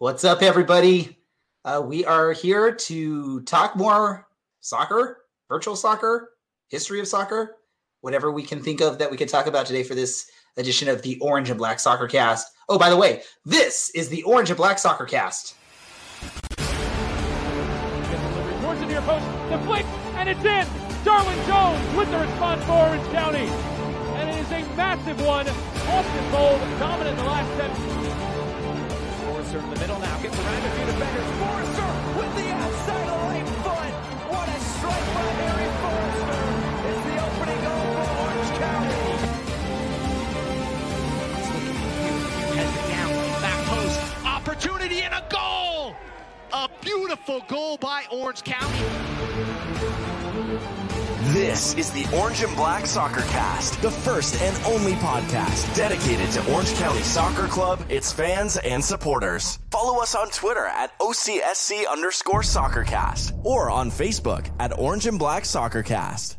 What's up, everybody? Uh, we are here to talk more soccer, virtual soccer, history of soccer, whatever we can think of that we could talk about today for this edition of the Orange and Black Soccer Cast. Oh, by the way, this is the Orange and Black Soccer Cast. Towards the near post, the flick, and it's in. Darwin Jones with the response for Orange County. And it is a massive one. Austin Bold dominant in the last 10. In the middle now, gets around a few defenders. Forrester with the outside of right foot. What a strike by Harry Forrester. It's the opening goal for Orange County. Down, back post, opportunity and a goal! A beautiful goal by Orange County. This is the Orange and Black Soccer Cast, the first and only podcast dedicated to Orange County Soccer Club, its fans, and supporters. Follow us on Twitter at OCSC underscore soccercast or on Facebook at Orange and Black Soccer Cast.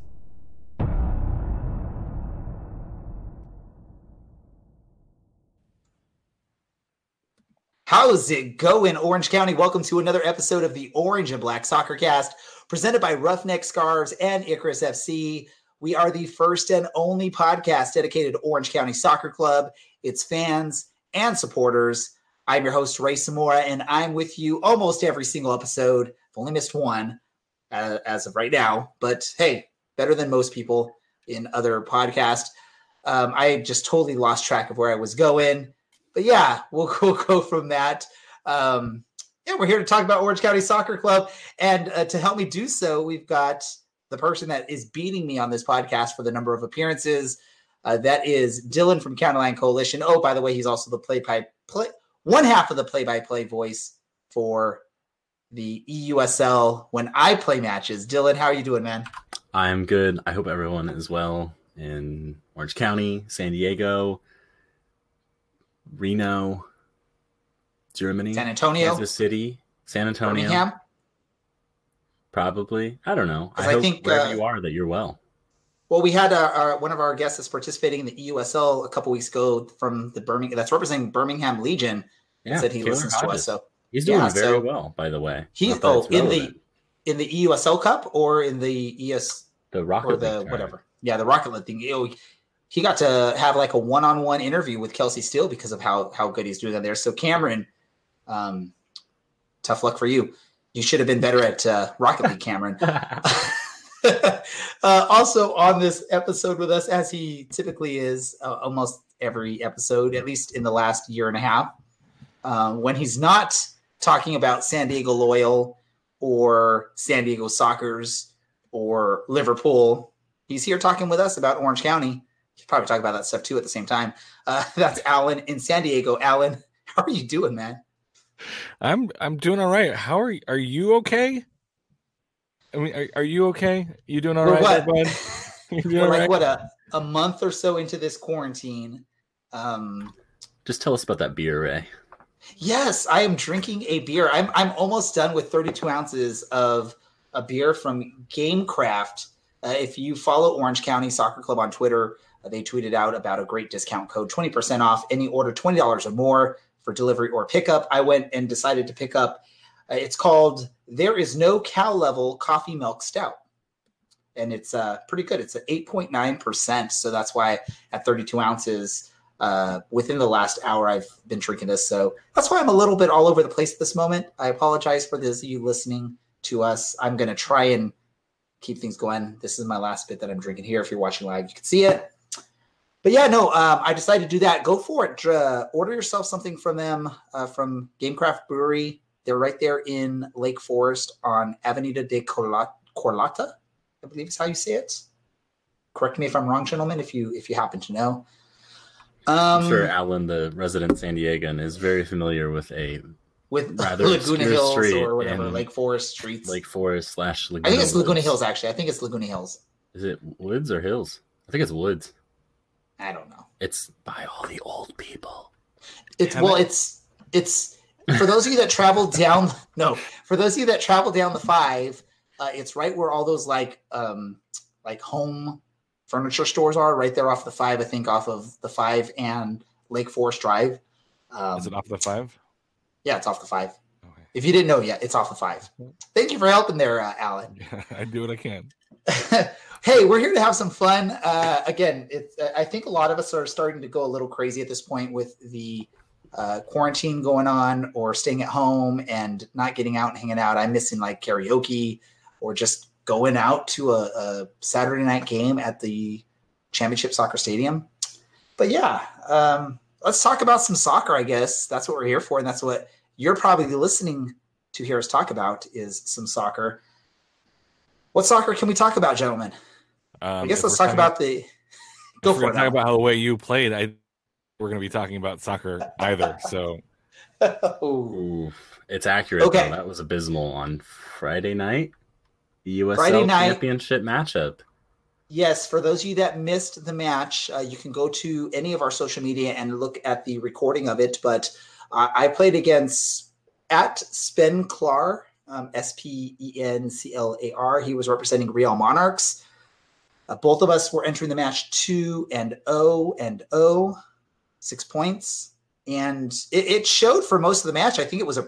How's it going, Orange County? Welcome to another episode of the Orange and Black Soccer Cast, presented by Ruffneck Scarves and Icarus FC. We are the first and only podcast dedicated to Orange County Soccer Club, its fans and supporters. I'm your host, Ray Samora, and I'm with you almost every single episode. I've only missed one uh, as of right now, but hey, better than most people in other podcasts. Um, I just totally lost track of where I was going but yeah, we'll, we'll go from that. Um, yeah, we're here to talk about Orange County Soccer Club, and uh, to help me do so, we've got the person that is beating me on this podcast for the number of appearances. Uh, that is Dylan from County Line Coalition. Oh, by the way, he's also the play by play one half of the play by play voice for the EUSL when I play matches. Dylan, how are you doing, man? I'm good. I hope everyone is well in Orange County, San Diego, Reno, Germany, San Antonio, Kansas City, San Antonio, Birmingham. Probably. I don't know. I, I hope think, wherever uh, you are that you're well. Well, we had uh, our, one of our guests that's participating in the EUSL a couple weeks ago from the Birmingham that's representing Birmingham Legion. Yeah, said he Taylor listens to us. So He's doing yeah, very so- well, by the way. he oh in the in the EUSL Cup or in the ES the Rocket or the whatever. Yeah, the Rocket League thing. Know, he got to have like a one-on-one interview with Kelsey Steele because of how how good he's doing on there. So Cameron, um, tough luck for you. You should have been better at uh, Rocket League, Cameron. uh, also on this episode with us, as he typically is uh, almost every episode, at least in the last year and a half, uh, when he's not talking about San Diego Loyal or San Diego Sockers or Liverpool, he's here talking with us about Orange County. He'll probably talk about that stuff too at the same time. Uh, that's Alan in San Diego. Alan, how are you doing, man? I'm I'm doing all right. How are you? Are you okay? I mean, are, are you okay? You doing all We're right, what? there, bud? You doing We're all like right? what a, a month or so into this quarantine. Um, Just tell us about that beer, Ray. Yes, I am drinking a beer. I'm I'm almost done with 32 ounces of a beer from Gamecraft. Uh, if you follow Orange County Soccer Club on Twitter, uh, they tweeted out about a great discount code, 20% off any order, $20 or more for delivery or pickup. I went and decided to pick up. Uh, it's called There Is No Cow Level Coffee Milk Stout. And it's uh, pretty good. It's at 8.9%. So that's why at 32 ounces, uh, within the last hour I've been drinking this. So that's why I'm a little bit all over the place at this moment. I apologize for those of you listening to us. I'm going to try and keep things going. This is my last bit that I'm drinking here. If you're watching live, you can see it. But yeah, no, um, I decided to do that. Go for it. Uh, order yourself something from them, uh, from Gamecraft Brewery. They're right there in Lake Forest on Avenida de Corlata, I believe is how you say it. Correct me if I'm wrong, gentlemen, if you if you happen to know. Um, I'm sure Alan, the resident San Diegan, is very familiar with a with rather Laguna Hills or whatever, Lake Forest streets. Lake Forest slash Laguna. I think it's Laguna Woods. Hills. Actually, I think it's Laguna Hills. Is it woods or hills? I think it's woods. I don't know. It's by all the old people. It's Damn well, it. it's it's for those of you that travel down. No, for those of you that travel down the five, uh, it's right where all those like um like home furniture stores are. Right there off the five, I think off of the five and Lake Forest Drive. Um, Is it off the five? Yeah, it's off the five. Okay. If you didn't know yet, it's off the five. Thank you for helping there, uh, Alan. I do what I can. hey, we're here to have some fun. Uh, again, it's, I think a lot of us are starting to go a little crazy at this point with the uh, quarantine going on or staying at home and not getting out and hanging out. I'm missing like karaoke or just going out to a, a Saturday night game at the Championship Soccer Stadium. But yeah, um, let's talk about some soccer. I guess that's what we're here for, and that's what you're probably listening to hear us talk about is some soccer. What soccer can we talk about, gentlemen? Um, I guess let's we're talk about the. if Go we're for gonna it. Talk about how the way you played. I we're going to be talking about soccer either. So Ooh. It's accurate. Okay. Though. That was abysmal on Friday night. The USL Friday night. Championship matchup. Yes, for those of you that missed the match, uh, you can go to any of our social media and look at the recording of it. But uh, I played against at Spen Clar, um, S P E N C L A R. He was representing Real Monarchs. Uh, both of us were entering the match two and O and O, six points, and it, it showed for most of the match. I think it was a.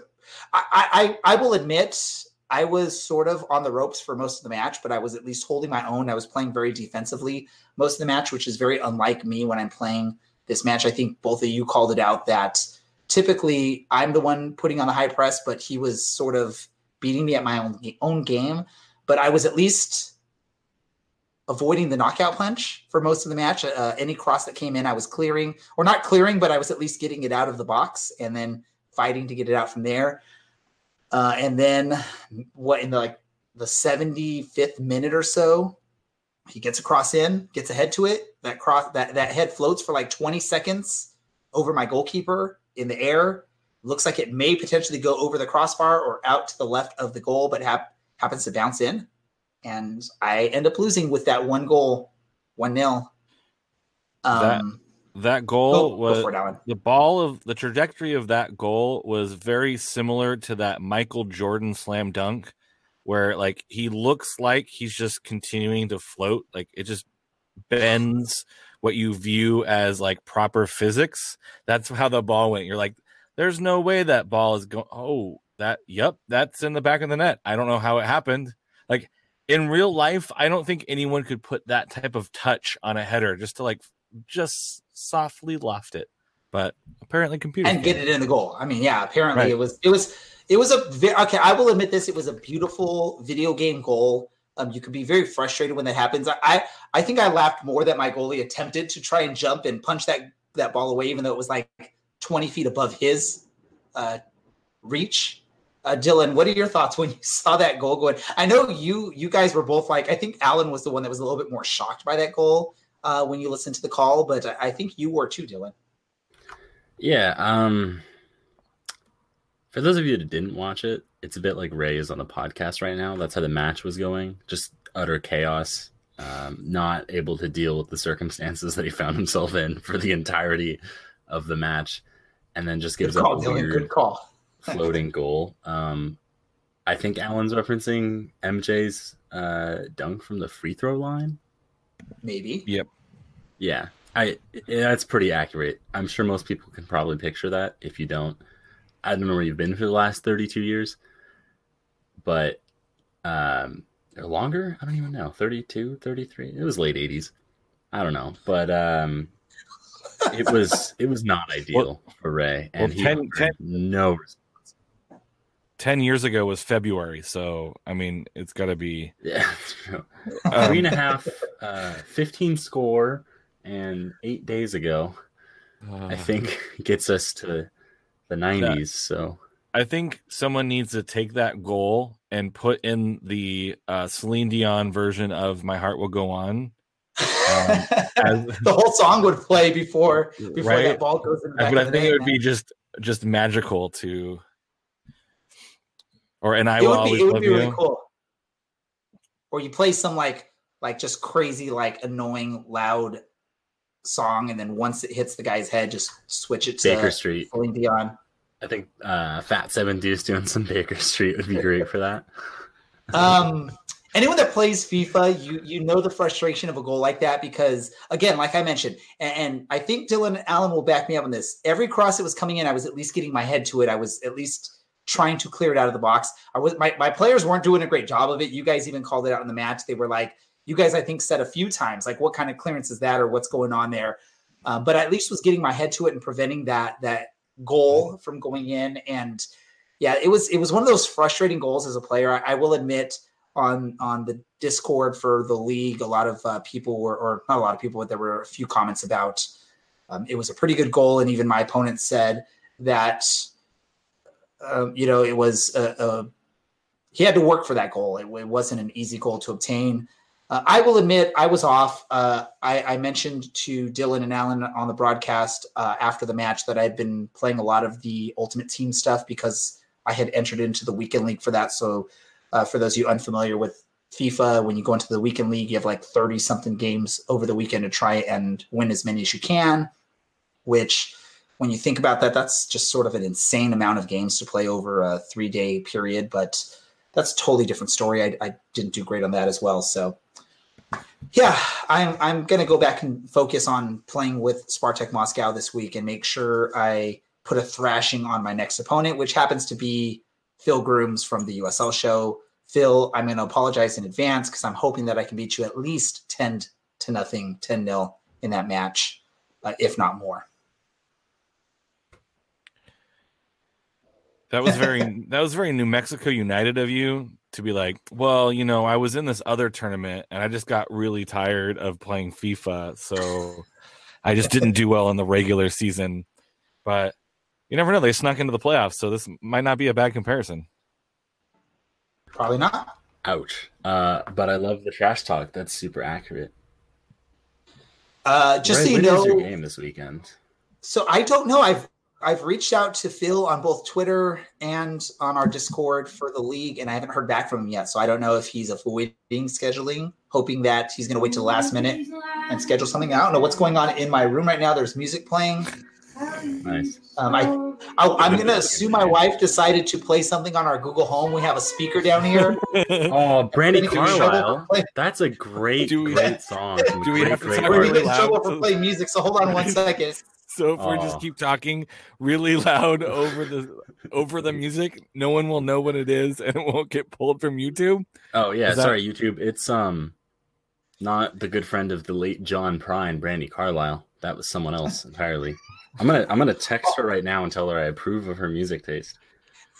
I, I I will admit I was sort of on the ropes for most of the match, but I was at least holding my own. I was playing very defensively most of the match, which is very unlike me when I'm playing this match. I think both of you called it out that typically I'm the one putting on the high press, but he was sort of beating me at my own own game. But I was at least avoiding the knockout punch for most of the match. Uh, any cross that came in, I was clearing, or not clearing, but I was at least getting it out of the box and then fighting to get it out from there. Uh, and then what in the like the 75th minute or so, he gets a cross in, gets ahead to it. That cross that that head floats for like 20 seconds over my goalkeeper in the air. Looks like it may potentially go over the crossbar or out to the left of the goal, but hap- happens to bounce in. And I end up losing with that one goal, one nil. Um, that go, goal go was it, the ball of the trajectory of that goal was very similar to that Michael Jordan slam dunk, where like he looks like he's just continuing to float, like it just bends what you view as like proper physics. That's how the ball went. You're like, there's no way that ball is going. Oh, that. Yep, that's in the back of the net. I don't know how it happened. Like in real life, I don't think anyone could put that type of touch on a header just to like just softly loft it. But apparently, computers and get it in the goal. I mean, yeah, apparently Right. it was it was it was a ve- okay. I will admit this. It was a beautiful video game goal. Um, you could be very frustrated when that happens. I, I I think I laughed more that my goalie attempted to try and jump and punch that that ball away, even though it was like twenty feet above his uh, reach. Uh, Dylan, what are your thoughts when you saw that goal going? I know you you guys were both like. I think Alan was the one that was a little bit more shocked by that goal uh, when you listened to the call, but I think you were too, Dylan. Yeah. Um. For those of you that didn't watch it, it's a bit like Ray is on the podcast right now. That's how the match was going. Just utter chaos. Um, not able to deal with the circumstances that he found himself in for the entirety of the match, and then just Good gives call, up a Dylan. weird Good call. floating goal. Um, I think Alan's referencing MJ's uh, dunk from the free throw line. Maybe. Yep. Yeah, I yeah, that's pretty accurate. I'm sure most people can probably picture that. If you don't, I don't know where you've been for the last 32 years, but um, or longer. I don't even know. 32, 33. It was late 80s. I don't know, but um, it was it was not ideal for Ray, and well, he 10 10 no response. 10 years ago was February. So, I mean, it's got to be. Yeah. Um, Three and a half, uh, 15 score, and eight days ago. I uh, think gets us to the 90s. So I think someone needs to take that goal and put in the uh, Celine Dion version of "My Heart Will Go On." As- the whole song would play before before Right? that ball goes in the back but I of the think it would man. be just just magical to. Or and I it will would always be it would love be you. really cool. Or you play some like like just crazy like annoying loud song, and then once it hits the guy's head, just switch it to Baker Street. Celine Dion. I think uh, Fat Seven Deuce doing some Baker Street would be great for that. Um, anyone that plays FIFA, you you know the frustration of a goal like that because again, like I mentioned, and, and, I think Dylan Allen will back me up on this. Every cross that was coming in, I was at least getting my head to it. I was at least trying to clear it out of the box. I was my, my players weren't doing a great job of it. You guys even called it out in the match. They were like, you guys, I think, said a few times, like, what kind of clearance is that or what's going on there? Uh, but I at least was getting my head to it and preventing that that goal from going in. And yeah, it was it was one of those frustrating goals as a player. I, I will admit on on the Discord for the league, a lot of uh, people were, or not a lot of people, but there were a few comments about um, it was a pretty good goal, and even my opponent said that um, you know it was a, a, he had to work for that goal. It, it wasn't an easy goal to obtain. Uh, I will admit I was off. Uh, I, I, mentioned to Dylan and Alan on the broadcast uh, after the match that I had been playing a lot of the Ultimate Team stuff because I had entered into the weekend league for that. So uh, for those of you unfamiliar with FIFA, when you go into the weekend league, you have like 30 something games over the weekend to try and win as many as you can, which when you think about that, that's just sort of an insane amount of games to play over a three day period. But that's a totally different story. I, I didn't do great on that as well. So yeah, I'm I'm gonna go back and focus on playing with Spartak Moscow this week and make sure I put a thrashing on my next opponent, which happens to be Phil Grooms from the USL show. Phil, I'm going to apologize in advance because I'm hoping that I can beat you at least 10 to nothing, 10 nil in that match, uh, if not more. That was very that was very New Mexico United of you to be like, well, you know, I was in this other tournament and I just got really tired of playing FIFA, so I just didn't do well in the regular season. But you never know; they snuck into the playoffs, so this might not be a bad comparison. Probably not. Ouch. Uh, but I love the trash talk. That's super accurate. Uh, just Where, so you know, your game this weekend. So I don't know. I've I've reached out to Phil on both Twitter and on our Discord for the league, and I haven't heard back from him yet. So I don't know if he's avoiding scheduling, hoping that he's going to wait till the last minute and schedule something. I don't know what's going on in my room right now. There's music playing. Nice. Um, I, I am gonna assume my wife decided to play something on our Google Home. We have a speaker down here. oh, Brandi Carlile. That's a great, do we, great song. Do we have great, to really really loud for play music? So hold on one second. So if we just keep talking really loud over the over the music, no one will know what it is, and it won't get pulled from YouTube. Oh yeah, is sorry, that... YouTube. It's um not the good friend of the late John Prine, Brandi Carlile. That was someone else entirely. I'm gonna I'm gonna text her right now and tell her I approve of her music taste.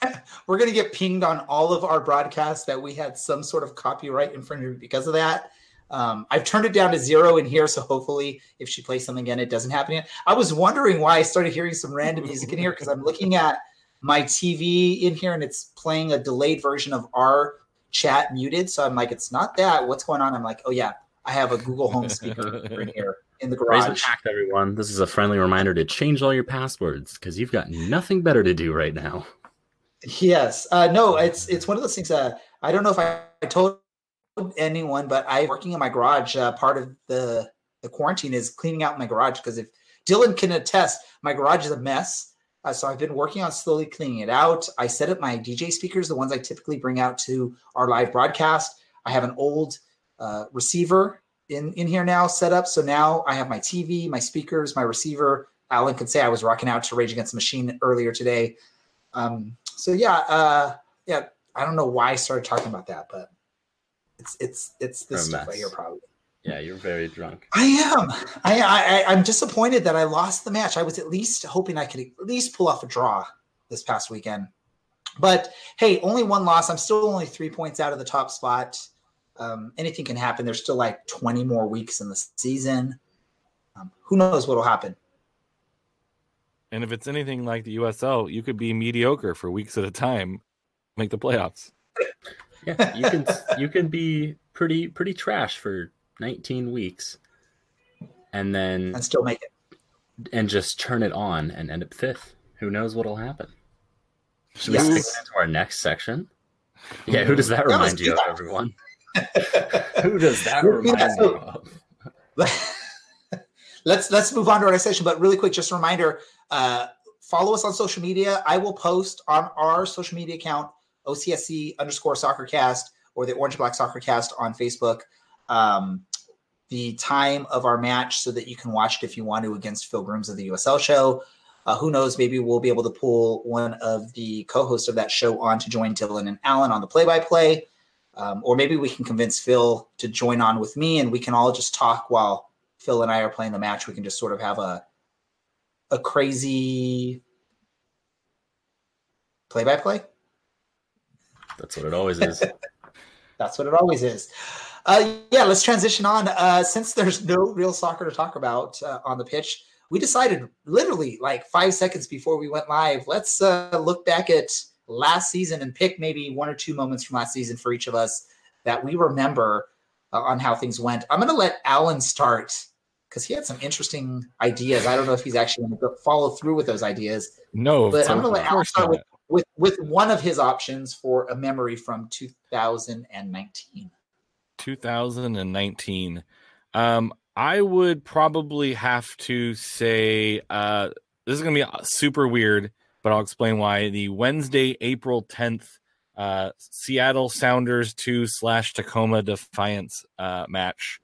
We're gonna get pinged on all of our broadcasts that we had some sort of copyright infringement because of that. Um, I've turned it down to zero in here, so hopefully, if she plays something again, it doesn't happen. Again. I was wondering why I started hearing some random music in here because I'm looking at my TV in here and it's playing a delayed version of our chat muted. So I'm like, it's not that. What's going on? I'm like, oh yeah, I have a Google Home speaker in here in the garage. Raise the pack, everyone. This is a friendly reminder to change all your passwords because you've got nothing better to do right now. Yes. Uh, no, it's it's one of those things. Uh, I don't know if I, I told anyone, but I'm working in my garage. Uh, part of the the quarantine is cleaning out my garage because if Dylan can attest, my garage is a mess. Uh, so I've been working on slowly cleaning it out. I set up my DJ speakers, the ones I typically bring out to our live broadcast. I have an old uh, receiver in in here now set up. So now I have my TV, my speakers, my receiver. Alan can say I was rocking out to Rage Against the Machine earlier today. Um, so yeah, uh, yeah. I don't know why I started talking about that, but it's it's it's this stuff right here probably. Yeah, you're very drunk. I am. I, I I'm disappointed that I lost the match. I was at least hoping I could at least pull off a draw this past weekend. But hey, only one loss. I'm still only three points out of the top spot um, anything can happen. There's still like 20 more weeks in the season. Um, who knows what'll happen? And if it's anything like the USL, you could be mediocre for weeks at a time, make the playoffs. Yeah, you can you can be pretty pretty trash for 19 weeks, and then and still make it, and just turn it on and end up fifth. Who knows what'll happen? Should yes. we stick into our next section? Yeah, who does that remind you of, everyone? Who does that remind you of? let's let's move on to our next session. But really quick, just a reminder: uh, follow us on social media. I will post on our social media account OCSC underscore SoccerCast or the Orange and Black Soccer Cast on Facebook um, the time of our match so that you can watch it if you want to against Phil Grooms of the USL show. Uh, who knows? Maybe we'll be able to pull one of the co-hosts of that show on to join Dylan and Alan on the play-by-play, um, or maybe we can convince Phil to join on with me, and we can all just talk while Phil and I are playing the match. We can just sort of have a a crazy play-by-play. That's what it always is. That's what it always is. Uh, yeah, let's transition on. Uh, since there's no real soccer to talk about uh, on the pitch, we decided literally like five seconds before we went live, let's uh, look back at last season and pick maybe one or two moments from last season for each of us that we remember uh, on how things went. I'm going to let Alan start because he had some interesting ideas. I don't know if he's actually going to follow through with those ideas. No, but I'm going to let Alan start with, with, with one of his options for a memory from 2019. 2019. Um, I would probably have to say uh, this is going to be super weird, but I'll explain why. The Wednesday, April 10th, uh, Seattle Sounders 2 slash Tacoma Defiance uh, match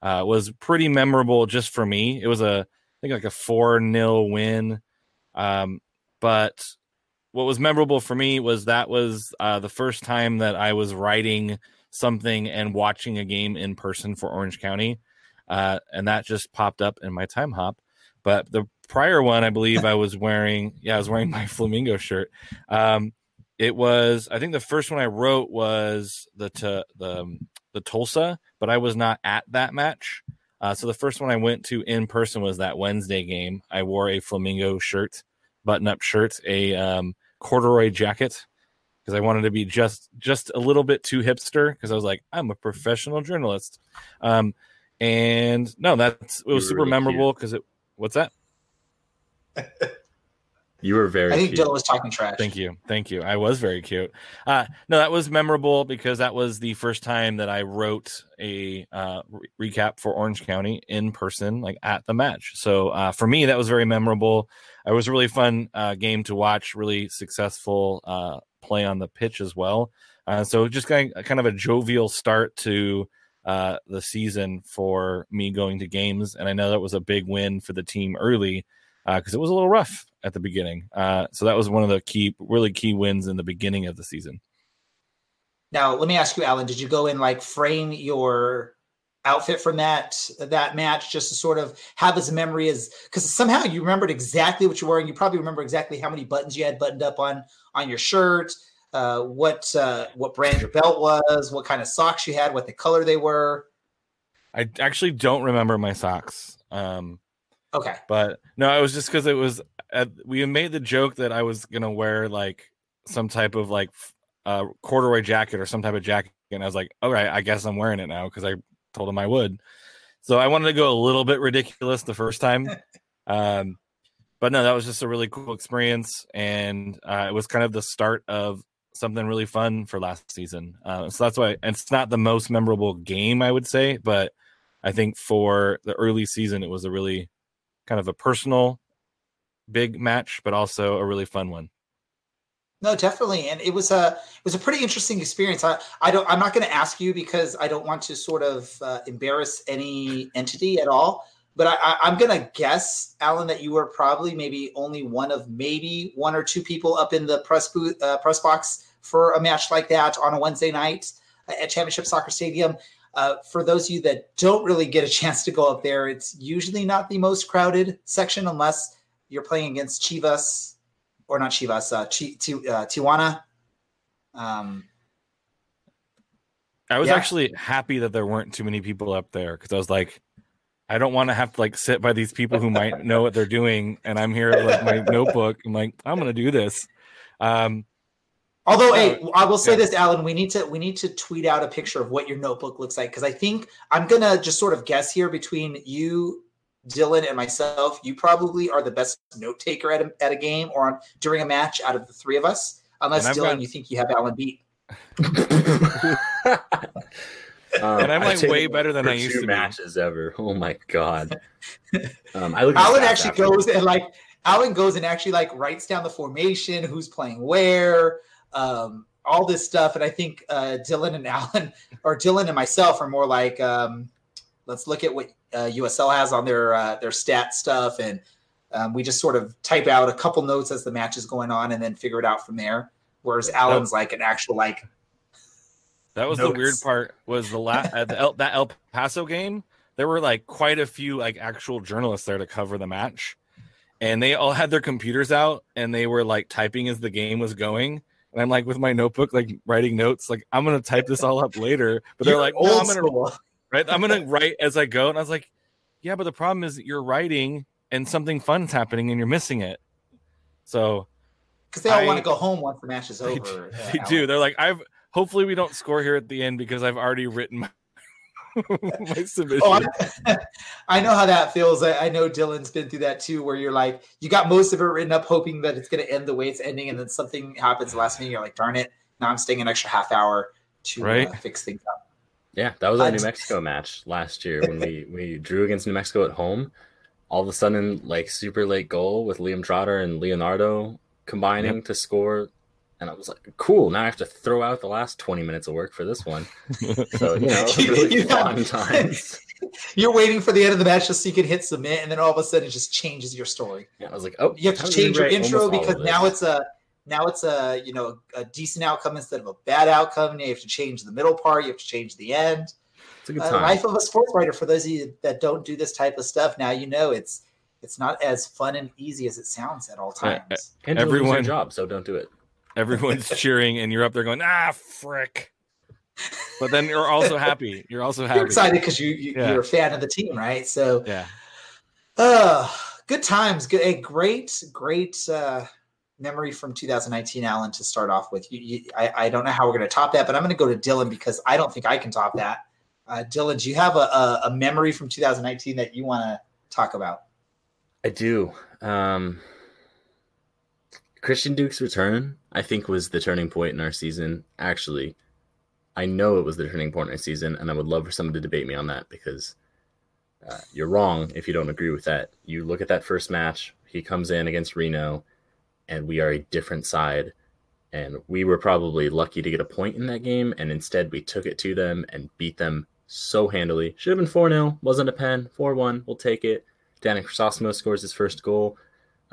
uh, was pretty memorable just for me. It was a, I think like a 4 0 win. Um, but what was memorable for me was that was uh, the first time that I was writing something and watching a game in person for Orange County. Uh, and that just popped up in my time hop. But the prior one, I believe I was wearing, yeah, I was wearing my flamingo shirt. Um, it was, I think the first one I wrote was the t- the um, the Tulsa, but I was not at that match. Uh, so the first one I went to in person was that Wednesday game. I wore a flamingo shirt, button up shirt, a um, corduroy jacket, because I wanted to be just just a little bit too hipster because I was like, I'm a professional journalist. Um, and no, that's it was You were super really memorable because it. What's that? You were very I think cute. Dylan was talking trash. Thank you, thank you. I was very cute. Uh, no, that was memorable because that was the first time that I wrote a uh, re- recap for Orange County in person, like at the match. So uh, for me, that was very memorable. It was a really fun uh, game to watch. Really successful uh, play on the pitch as well. Uh, so just kind of, kind of a jovial start to uh, the season for me going to games, and I know that was a big win for the team early because it was a little rough at the beginning. Uh, so that was one of the key, really key wins in the beginning of the season. Now, let me ask you, Alan, did you go and like frame your outfit from that that match just to sort of have as a memory as because somehow you remembered exactly what you were wearing. You probably remember exactly how many buttons you had buttoned up on on your shirt, uh, what uh, what brand your belt was, what kind of socks you had, what the color they were. I actually don't remember my socks. Um, Okay, but no, it was just because it was uh, we made the joke that I was gonna wear like some type of like uh, corduroy jacket or some type of jacket, and I was like, all right, I guess I'm wearing it now because I told him I would. So I wanted to go a little bit ridiculous the first time, um, but no, that was just a really cool experience, and uh, it was kind of the start of something really fun for last season. Uh, so that's why it's not the most memorable game, I would say, but I think for the early season, it was a really kind of a personal big match, but also a really fun one. no, definitely, and it was a it was a pretty interesting experience. I I don't I'm not going to ask you because I don't want to sort of uh, embarrass any entity at all. But I, I, I'm going to guess, Alan, that you were probably maybe only one of maybe one or two people up in the press booth, uh, press box for a match like that on a Wednesday night at Championship Soccer Stadium. Uh, for those of you that don't really get a chance to go up there, it's usually not the most crowded section unless you're playing against Chivas or not Chivas, uh, Chi, Ti- uh, Tijuana. Um, I was Yeah. actually happy that there weren't too many people up there because I was like, I don't want to have to like sit by these people who might know what they're doing, and I'm here with my notebook. I'm like, I'm gonna do this. Um, Although, hey, I will say yeah. this, Alan, we need to we need to tweet out a picture of what your notebook looks like because I think I'm gonna just sort of guess here between you, Dylan, and myself. You probably are the best note taker at a, at a game or on, during a match out of the three of us. Unless Dylan, got- you think you have Alan beat. Um, And I'm, like, way better than I used two to be. matches ever. Oh my god. Um, I look. at Alan actually goes and like Alan goes and actually like writes down the formation, who's playing where. Um, all this stuff, and I think uh, Dylan and Alan, or Dylan and myself, are more like, um, let's look at what uh, USL has on their uh, their stat stuff, and um, we just sort of type out a couple notes as the match is going on, and then figure it out from there. Whereas Alan's like an actual like. That was Notes. the weird part. Was the last the El, that El Paso game? There were like quite a few like actual journalists there to cover the match, and they all had their computers out and they were like typing as the game was going. And I'm like with my notebook, like writing notes, like I'm gonna type this all up later. But they're like, old I'm gonna right, I'm gonna write as I go. And I was like, yeah, but the problem is that you're writing and something fun's happening and you're missing it. So because they all I- want to go home once the match is over. uh, they do. They're like, I've hopefully we don't score here at the end because I've already written my, my submission. Oh, I, I know how that feels. I, I know Dylan's been through that too, where you're like, you got most of it written up, hoping that it's going to end the way it's ending, and then something happens last minute. You're like, darn it! Now I'm staying an extra half hour to Right. uh, fix things up. Yeah, that was our New Mexico match last year when we we drew against New Mexico at home. All of a sudden, like super late goal with Liam Trotter and Leonardo combining to score, and I was like, "Cool!" Now I have to throw out the last twenty minutes of work for this one. So you know, really You got- fun times. You're waiting for the end of the match just so you can hit submit, and then all of a sudden it just changes your story. Yeah, I was like, "Oh, You have to change your intro because now it's a now it's a you know a decent outcome instead of a bad outcome. You have to change the middle part. You have to change the end. it's a good uh, time." life of a sports writer for those of you that don't do this type of stuff now you know it's it's not as fun and easy as it sounds at all Yeah, times and everyone everyone- your job, so don't do it. Everyone's cheering, and you're up there going, ah, frick. But then you're also happy. You're also happy. you're excited because you, you Yeah. you're a fan of the team right so Yeah. uh good times good a great great uh memory from 2019 alan to start off with you, you I, I don't know how we're going to top that but i'm going to go to dylan because i don't think i can top that uh dylan do you have a, a, a memory from 2019 that you want to talk about I do. Um, Christian Duke's return, I think, was the turning point in our season. Actually, I know it was the turning point in our season, and I would love for someone to debate me on that because uh, you're wrong if you don't agree with that. You look at that first match, he comes in against Reno, and we are a different side. And we were probably lucky to get a point in that game, and instead we took it to them and beat them so handily. Should have been 4 0, wasn't a pen. 4 1, we'll take it. Danny Chrysostomos scores his first goal.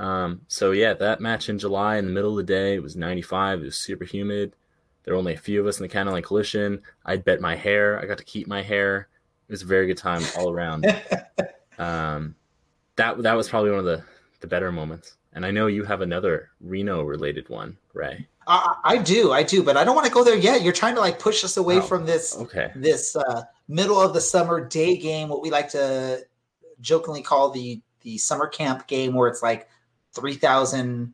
Um, so yeah, that match in July in the middle of the day, it was 95. It was super humid. There were only a few of us in the County Line Coalition. I bet my hair. I got to keep my hair. It was a very good time all around. um, that that was probably one of the the better moments. And I know you have another Reno related one, Ray. I, I do, I do, but I don't want to go there yet. You're trying to like push us away Oh, from this Okay. this uh, middle of the summer day game, what we like to jokingly call the the summer camp game, where it's like three thousand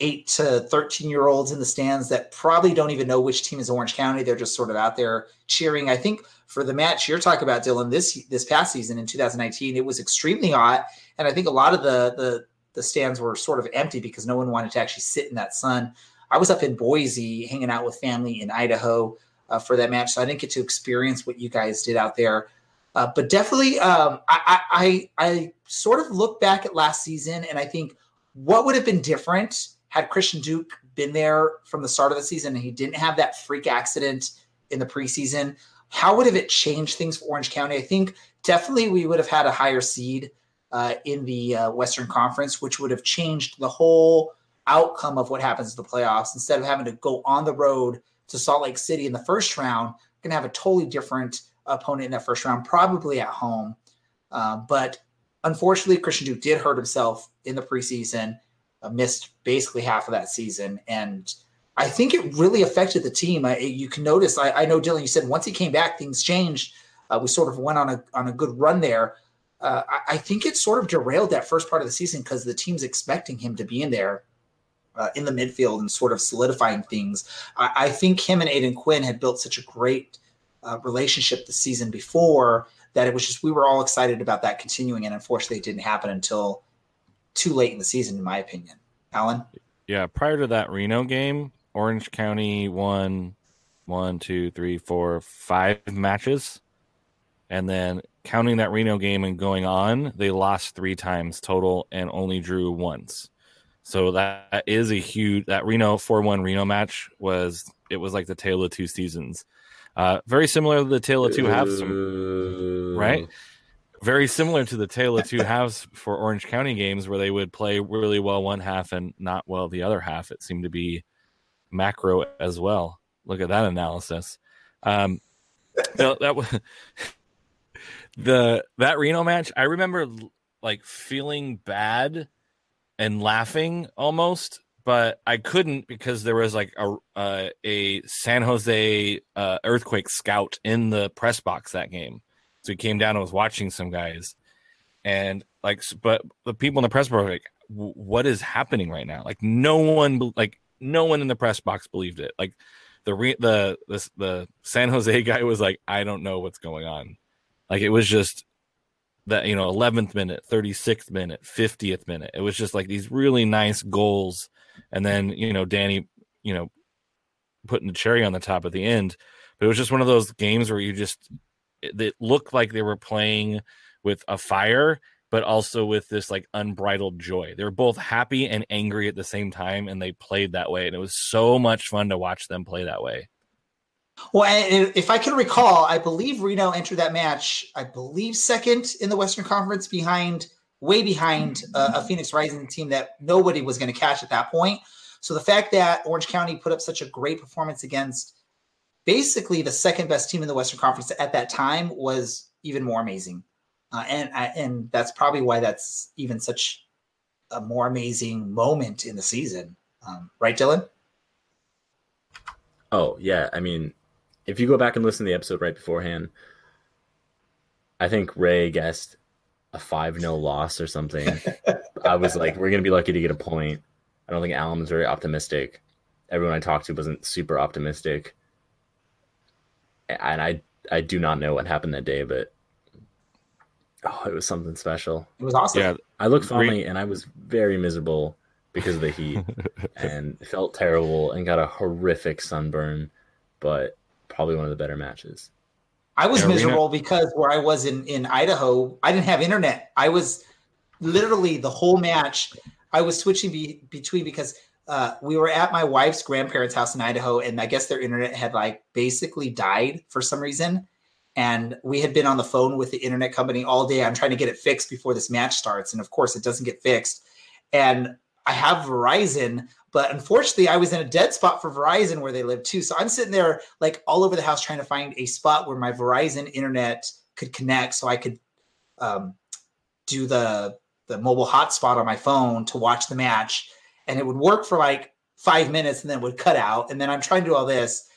eight to thirteen year olds in the stands that probably don't even know which team is Orange County. They're just sort of out there cheering. I think for the match you're talking about, Dylan, this this past season in 2019, it was extremely hot, and I think a lot of the the the stands were sort of empty because no one wanted to actually sit in that sun. I was up in Boise hanging out with family in Idaho uh, for that match, so I didn't get to experience what you guys did out there. Uh, but definitely, um, I, I, I sort of look back at last season and I think what would have been different had Christian Duke been there from the start of the season and he didn't have that freak accident in the preseason. How would have it changed things for Orange County? I think definitely we would have had a higher seed uh, in the uh, Western Conference, which would have changed the whole outcome of what happens in the playoffs. Instead of having to go on the road to Salt Lake City in the first round, going to have a totally different opponent in that first round, probably at home. Uh, but unfortunately, Christian Duke did hurt himself in the preseason, uh, missed basically half of that season, and I think it really affected the team. I, you can notice. I, I know Dylan. You said once he came back, things changed. Uh, we sort of went on a on a good run there. Uh, I, I think it sort of derailed that first part of the season because the team's expecting him to be in there uh, in the midfield and sort of solidifying things. I, I think him and Aodhan Quinn had built such a great uh, relationship the season before that it was just we were all excited about that continuing, and unfortunately, it didn't happen until too late in the season, in my opinion. Alan, Yeah, prior to that Reno game, Orange County won one, two, three, four, five matches. And then counting that Reno game and going on, they lost three times total and only drew once. So that, is a huge that Reno four one Reno match was it was like the tale of two seasons. Uh, very similar to the tale of two halves, right? Very similar to the tale of two halves for Orange County games, where they would play really well one half and not well the other half. It seemed to be macro as well. Look at that analysis. Um, that was the that Reno match. I remember like feeling bad and laughing almost, but I couldn't because there was like a uh, a San Jose uh, earthquake scout in the press box that game. So he came down and was watching some guys, and like, but the people in the press box were like, "What is happening right now?" Like, no one, like, no one in the press box believed it. Like, the re- the the the San Jose guy was like, "I don't know what's going on." Like, it was just that you know 11th minute 36th minute 50th minute it was just like these really nice goals and then you know danny you know putting the cherry on the top at the end. But it was just one of those games where you just it looked like they were playing with a fire but also with this like unbridled joy. They were both happy and angry at the same time and they played that way and it was so much fun to watch them play that way. Well, if I can recall, I believe Reno entered that match, I believe second in the Western Conference behind, way behind uh, a Phoenix Rising team that nobody was going to catch at that point. So the fact that Orange County put up such a great performance against basically the second best team in the Western Conference at that time was even more amazing. Uh, and and that's probably why that's even such a more amazing moment in the season. Um, right, Dylan? Oh yeah, I mean, if you go back and listen to the episode right beforehand, I think Ray guessed a 5 0 loss or something. I was like, we're going to be lucky to get a point. I don't think Alan was very optimistic. Everyone I talked to wasn't super optimistic. And I, I do not know what happened that day, but oh, it was something special. It was awesome. Yeah, I looked funny and I was very miserable because of the heat and felt terrible and got a horrific sunburn. But probably one of the better matches. I was miserable because where I was in in Idaho, I didn't have internet. I was literally the whole match. I was switching be, between because uh, we were at my wife's grandparents' house in Idaho, and I guess their internet had like basically died for some reason. And we had been on the phone with the internet company all day. I'm trying to get it fixed before this match starts, and of course, it doesn't get fixed. And I have Verizon, but unfortunately, I was in a dead spot for Verizon where they live too. So I'm sitting there like all over the house trying to find a spot where my Verizon internet could connect so I could um, do the the mobile hotspot on my phone to watch the match. And it would work for like five minutes and then it would cut out. And then I'm trying to do all this.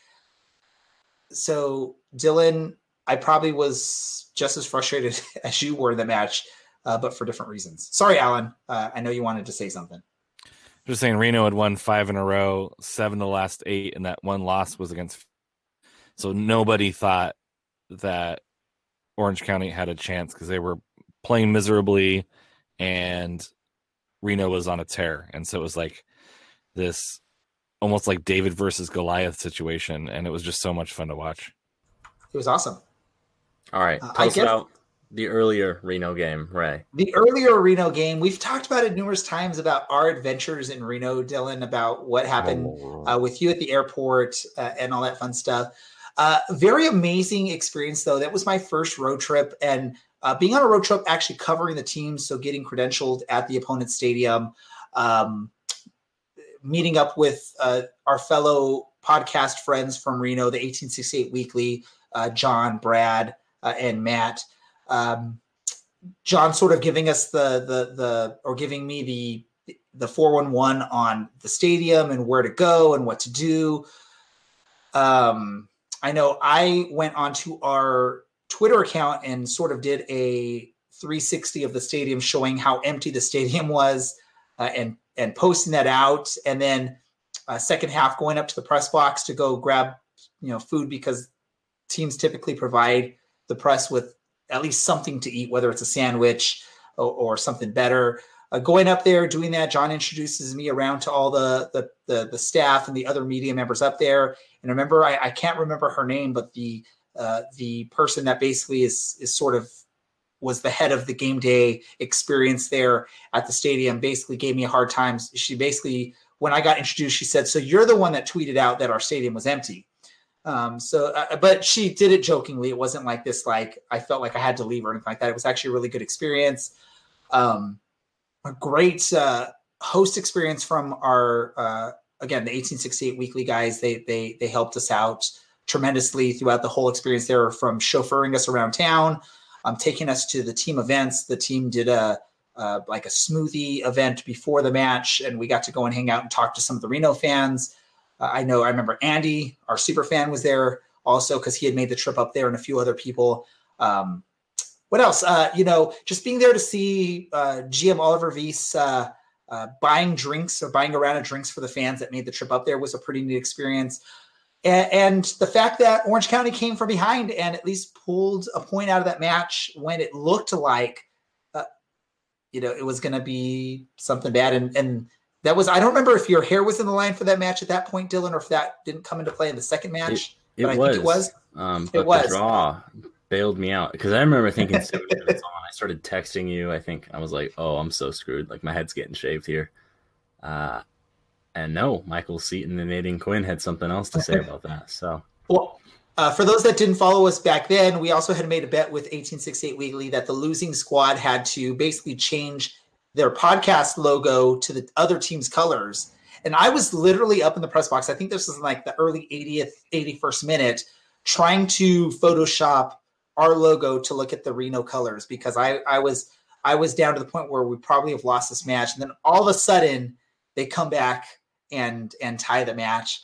So Dylan, I probably was just as frustrated as you were in the match, uh, but for different reasons. Sorry, Alan. Uh, I know you wanted to say something. Just saying, Reno had won five in a row, seven to the last eight, and that one loss was against. So nobody thought that Orange County had a chance because they were playing miserably, and Reno was on a tear, and so it was like this almost like David versus Goliath situation, and it was just so much fun to watch. It was awesome. All right, uh, tell us about the earlier Reno game, Ray. The earlier Reno game, we've talked about it numerous times about our adventures in Reno, Dylan, about what happened oh. uh, with you at the airport uh, and all that fun stuff. Uh, very amazing experience, though. That was my first road trip, and uh, being on a road trip, actually covering the team, so getting credentialed at the opponent's stadium, um, meeting up with uh, our fellow podcast friends from Reno, the 1868 Weekly, uh, John, Brad, and Matt um, John sort of giving us the the the or giving me the the 411 on the stadium and where to go and what to do. Um, I know I went onto our Twitter account and sort of did a 360 of the stadium showing how empty the stadium was uh, and and posting that out and then uh, second half going up to the press box to go grab you know food because teams typically provide the press with at least something to eat, whether it's a sandwich or, or something better. Uh, going up there, doing that, John introduces me around to all the, the the, the staff and the other media members up there. And remember, I, I can't remember her name, but the uh, the person that basically is is sort of was the head of the game day experience there at the stadium, basically gave me a hard time. She basically, when I got introduced, she said, "So you're the one that tweeted out that our stadium was empty." Um, so, uh, but she did it jokingly. It wasn't like this, like I felt like I had to leave or anything like that. It was actually a really good experience. Um, a great uh, host experience from our uh, again the 1868 weekly guys. They they they helped us out tremendously throughout the whole experience there, from chauffeuring us around town, um, taking us to the team events. The team did a uh, like a smoothie event before the match, and we got to go and hang out and talk to some of the Reno fans. Uh, I know I remember Andy, our super fan, was there also because he had made the trip up there, and a few other people. Um, what else? Uh, you know, just being there to see uh, GM Oliver Weiss uh, uh, buying drinks or buying a round of drinks for the fans that made the trip up there was a pretty neat experience. And, and the fact that Orange County came from behind and at least pulled a point out of that match when it looked like, uh, you know, it was going to be something bad. And, and that was, I don't remember if your hair was in the line for that match at that point, Dylan, or if that didn't come into play in the second match. It, it was. it was. Um, but it was. the draw bailed me out because I remember thinking seven minutes on, I started texting you. I think I was like, "Oh, I'm so screwed. Like my head's getting shaved here." Uh, and no, Michael Seaton and Aodhan Quinn had something else to say about that. So, well, uh, for those that didn't follow us back then, we also had made a bet with 1868 Weekly that the losing squad had to basically change their podcast logo to the other team's colors. And I was literally up in the press box. I think this was like the early 80th, 81st minute, trying to Photoshop our logo to look at the Reno colors because I, I was I was down to the point where we probably have lost this match. And then all of a sudden they come back and and tie the match.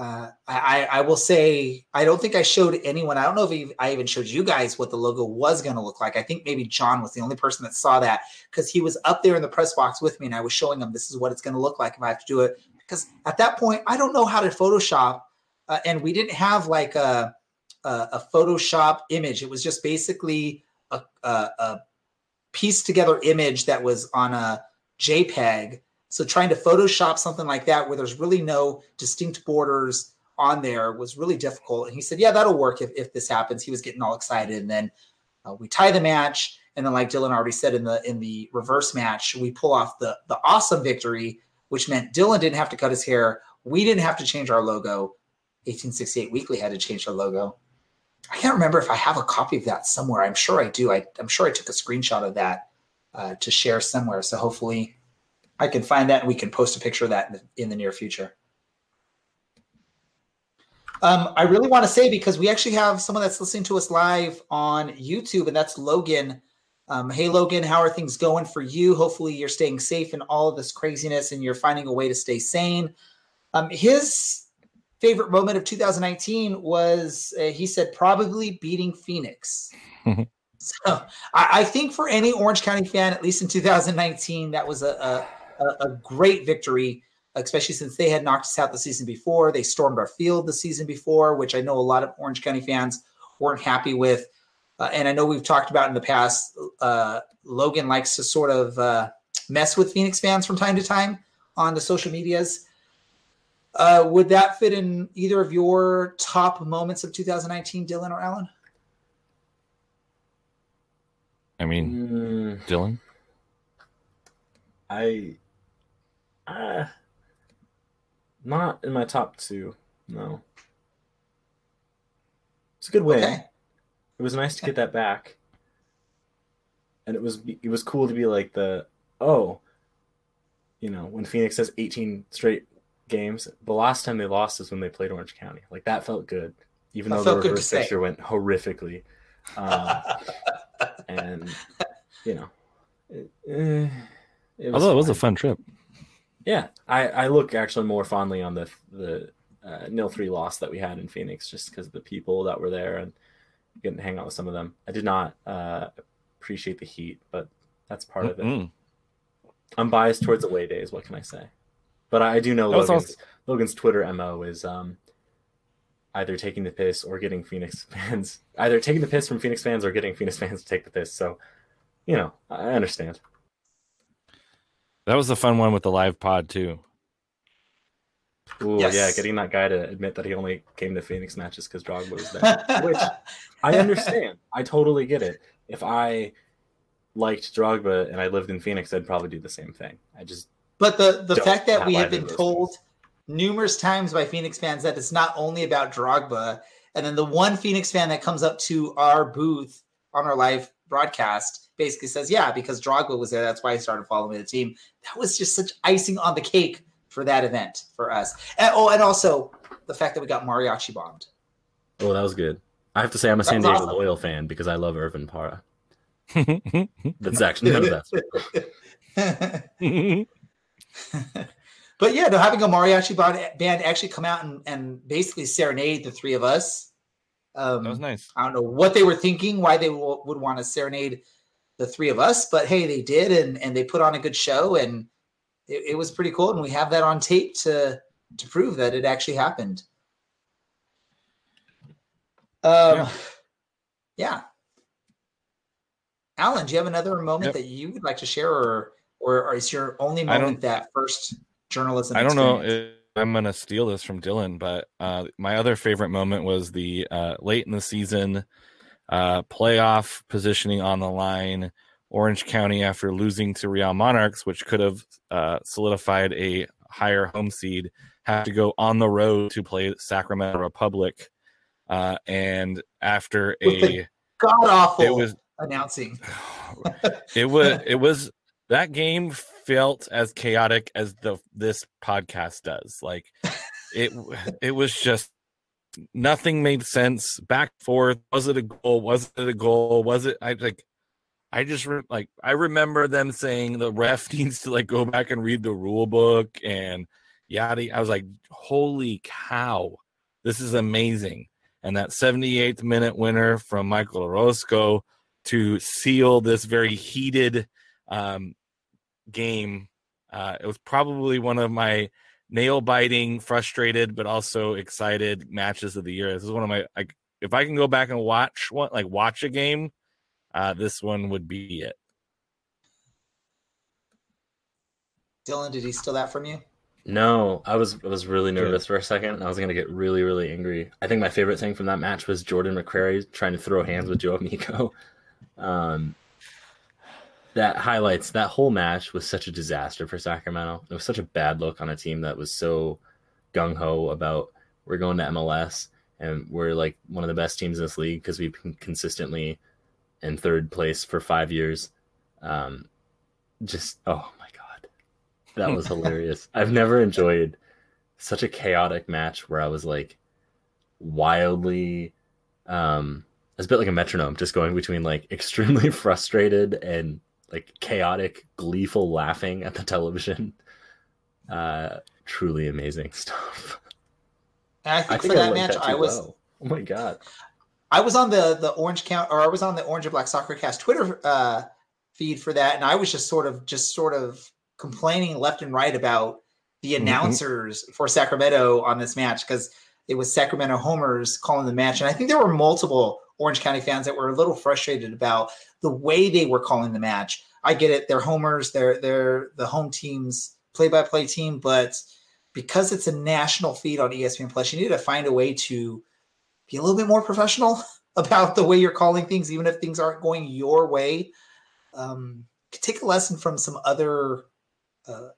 Uh, I, I will say I don't think I showed anyone. I don't know if I even showed you guys what the logo was going to look like. I think maybe John was the only person that saw that because he was up there in the press box with me, and I was showing him this is what it's going to look like if I have to do it. Because at that point, I don't know how to Photoshop, uh, and we didn't have like a, a, a Photoshop image. It was just basically a, a, a pieced together image that was on a JPEG so trying to Photoshop something like that where there's really no distinct borders on there was really difficult. And he said, "Yeah, that'll work if, if this happens." He was getting all excited, and then uh, we tie the match, and then like Dylan already said in the in the reverse match, we pull off the the awesome victory, which meant Dylan didn't have to cut his hair, we didn't have to change our logo. 1868 Weekly had to change their logo. I can't remember if I have a copy of that somewhere. I'm sure I do. I, am sure I took a screenshot of that uh, to share somewhere. So hopefully I can find that and we can post a picture of that in the, in the near future. Um, I really want to say because we actually have someone that's listening to us live on YouTube, and that's Logan. Um, hey, Logan, how are things going for you? Hopefully, you're staying safe in all of this craziness and you're finding a way to stay sane. Um, his favorite moment of 2019 was uh, he said probably beating Phoenix. so I, I, think for any Orange County fan, at least in 2019, that was a, a a, a great victory, especially since they had knocked us out the season before. They stormed our field the season before, which I know a lot of Orange County fans weren't happy with. Uh, and I know we've talked about in the past, uh, Logan likes to sort of uh, mess with Phoenix fans from time to time on the social medias. Uh, would that fit in either of your top moments of 2019, Dylan or Alan? I mean, mm. Dylan. I uh, not in my top two. No. It's a good win. Okay. It was nice to get that back, and it was it was cool to be like the oh, you know, when Phoenix has 18 straight games. The last time they lost is when they played Orange County. Like that felt good, even that though the reverse picture went horrifically. Um, and you know, it, eh, it although it was a fun trip. Yeah, I, I look actually more fondly on the the uh, nil three loss that we had in Phoenix, just because of the people that were there and getting to hang out with some of them. I did not uh, appreciate the heat, but that's part mm-hmm. of it. I'm biased towards away days. What can I say? But I do know Logan's, also... Logan's Twitter mo is um, either taking the piss or getting Phoenix fans, either taking the piss from Phoenix fans or getting Phoenix fans to take the piss. So, you know, I understand. That was the fun one with the live pod too. Ooh, yes. yeah, getting that guy to admit that he only came to Phoenix matches because Drogba was there, which I understand. I totally get it. If I liked Drogba and I lived in Phoenix, I'd probably do the same thing. I just But the the fact that we have been of those told numerous times by Phoenix fans that it's not only about Drogba, and then the one Phoenix fan that comes up to our booth on our live broadcast basically says, "Yeah, because Drogba was there, that's why I started following the team." That was just such icing on the cake for that event for us. And, oh, and also the fact that we got mariachi bombed. oh, that was good. I have to say I'm a San That was Diego awesome. loyal fan because I love Irvin Parra. That's actually none of that. but yeah, no, having a mariachi band, band actually come out and, and basically serenade the three of us. Um, That was nice. I don't know what they were thinking, why they w- would want to serenade the three of us, but hey, they did, and and they put on a good show, and it, it was pretty cool, and we have that on tape to to prove that it actually happened. Um, Yeah. yeah. Alan, do you have another moment Yep. that you would like to share, or or, or is your only moment that first journalism? I don't know if I'm gonna steal this from Dylan, but uh, my other favorite moment was the uh, late in the season uh, playoff positioning on the line. Orange County, after losing to Real Monarchs, which could have uh, solidified a higher home seed, have to go on the road to play Sacramento Republic. Uh, and after a, God awful it was announcing. it was it was that game felt as chaotic as the this podcast does like it it was just nothing made sense. Back forth. Was it a goal? Was it a goal? Was it i like i just re- like i remember them saying the ref needs to like go back and read the rule book and yada i was like holy cow. This is amazing. And that 78th minute winner from michael orozco to seal this very heated um, game. Uh, it was probably one of my nail biting, frustrated, but also excited matches of the year. This is one of my like if I can go back and watch one like watch a game, uh, this one would be it. Dylan, did he steal that from you? No, I was I was really nervous for a second, and I was gonna get really really angry. I think my favorite thing from that match was Jordan McCrary trying to throw hands with Joe Amico. Um, that highlights that whole match was such a disaster for Sacramento. It was such a bad look on a team that was so gung ho about we're going to MLS and we're like one of the best teams in this league because we've been consistently in third place for five years. Um, just oh my god, that was hilarious. I've never enjoyed such a chaotic match where I was like wildly um it's a bit like a metronome just going between like extremely frustrated and like chaotic gleeful laughing at the television uh truly amazing stuff And I i think, think for I that liked match, that I was well. oh my god I was on the the Orange Count or I was on the Orange and Black Soccer Cast Twitter uh, feed for that, and I was just sort of just sort of complaining left and right about the Mhm. announcers for Sacramento on this match because it was Sacramento homers calling the match, and I think there were multiple Orange County fans that were a little frustrated about the way they were calling the match. I get it; they're homers, they're they're the home team's play by play team, but because it's a national feed on ESPN Plus, you need to find a way to be a little bit more professional about the way you're calling things, even if things aren't going your way. Um, take a lesson from some other uh,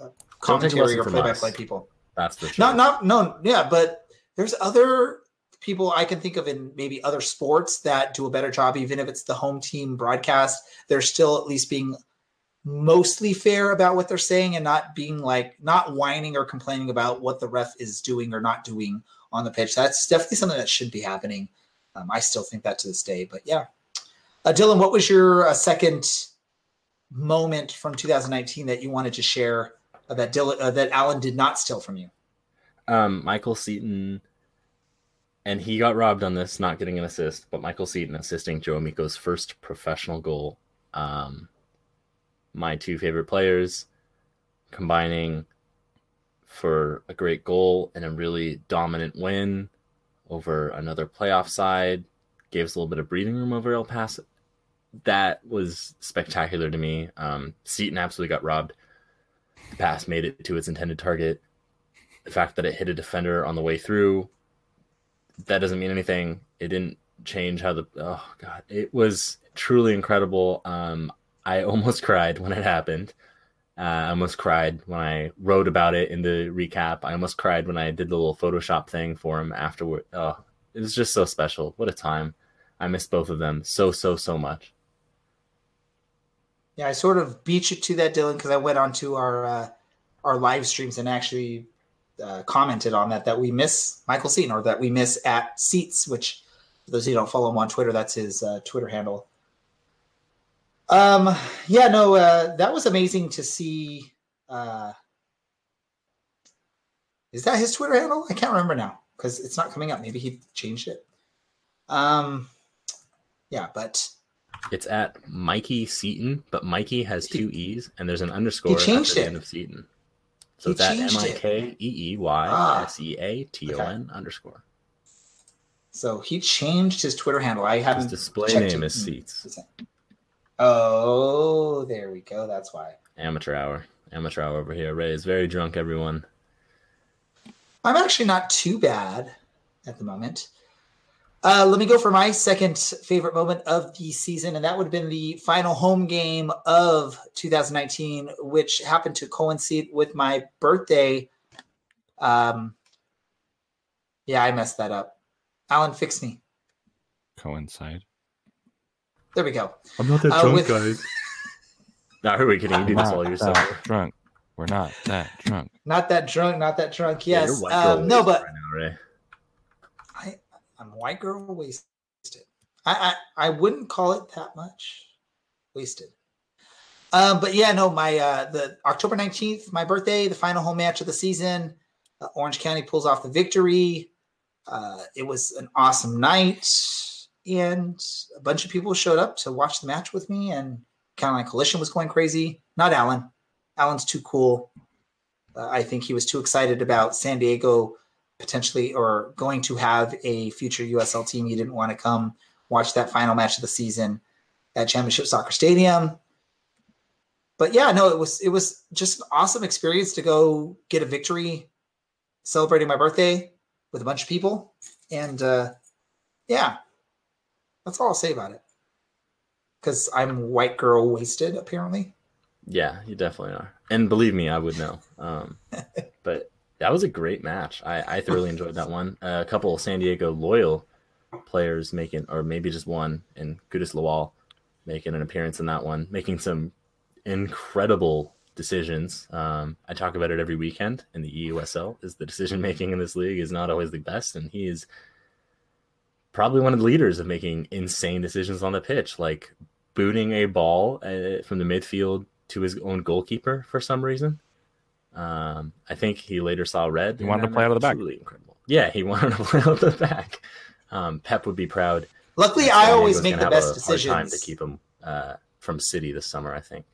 uh, Don't take a commentary or play-by-play us. people. that's sure Not, not, no, yeah, but there's other people I can think of in maybe other sports that do a better job, even if it's the home team broadcast. They're still at least being mostly fair about what they're saying and not being like not whining or complaining about what the ref is doing or not doing on the pitch. That's definitely something that should be happening. Um, I still think that to this day, but yeah. Uh, Dylan, what was your uh, second moment from 2019 that you wanted to share uh, that Dylan uh, that Alan did not steal from you? um michael seaton and he got robbed on this not getting an assist but michael seaton assisting joe amico's first professional goal. Um my two favorite players combining for a great goal and a really dominant win over another playoff side gave us a little bit of breathing room over el paso. That was spectacular to me. Um seaton absolutely got robbed. The pass made it to its intended target. The fact that it hit a defender on the way through that doesn't mean anything it didn't change how the oh god, it was truly incredible. Um, I almost cried when it happened. Uh, I almost cried when I wrote about it in the recap. I almost cried when I did the little Photoshop thing for him afterward. Oh, it was just so special. What a time. I miss both of them so, so, so much. Yeah, I sort of beat you to that, Dylan, because I went onto our uh, our live streams and actually uh, commented on that that we miss Michael Seaton or that we miss at Seats, which for those who don't follow him on Twitter, that's his uh, Twitter handle. Um, yeah, no, uh, that was amazing to see. Uh, is that his Twitter handle? I can't remember now because it's not coming up. Maybe he changed it. Um, yeah, but It's at Mikey Seaton, but Mikey has two E's and there's an underscore at changed the it. end of Seaton. So it's at M I. K E E Y S E A T O N underscore. so he changed his Twitter handle. I haven't His display name it is Seats. Oh, there we go. That's why. Amateur hour. Amateur hour over here. Ray is very drunk, everyone. I'm actually not too bad at the moment. Uh, let me go for my second favorite moment of the season, and that would have been the final home game of 2019, which happened to coincide with my birthday. Um, yeah, I messed that up. Alan, fix me. Coincide. There we go. I'm not that Uh, with- guys. Now, who are we kidding? You do this all yourself. that drunk. We're not that drunk. Not that drunk, not that drunk. Yes. you're white girl um, no, but right now, Ray. A white girl wasted. I, I I wouldn't call it that much wasted. Um, but yeah, no, my uh, the October nineteenth, my birthday, the final home match of the season. Uh, Orange County pulls off the victory. Uh, it was an awesome night, and a bunch of people showed up to watch the match with me. And County Line Coalition was going crazy. Not Alan. Alan's too cool. Uh, I think he was too excited about San Diego potentially or going to have a future USL team. you didn't want to come watch that final match of the season at Championship Soccer Stadium. But yeah, no, it was it was just an awesome experience to go get a victory, celebrating my birthday with a bunch of people, and uh, yeah, that's all I'll say about it. Because I'm white girl wasted, apparently. Yeah, you definitely are. And believe me, I would know. Um, but that was a great match. I, I thoroughly enjoyed that one. Uh, a couple of San Diego loyal players making, or maybe just one, and Gudis Lawal making an appearance in that one, making some incredible decisions. Um, I talk about it every weekend in the EUSL. Is the decision making in this league is not always the best, and he is probably one of the leaders of making insane decisions on the pitch, like booting a ball uh, from the midfield to his own goalkeeper for some reason. Um, I think he later saw red. He wanted to play out of the back. Truly incredible. Yeah, he wanted to play out of the back. Um, Pep would be proud. Luckily, San I always make the have best a hard time to keep him uh, from City this summer. I think.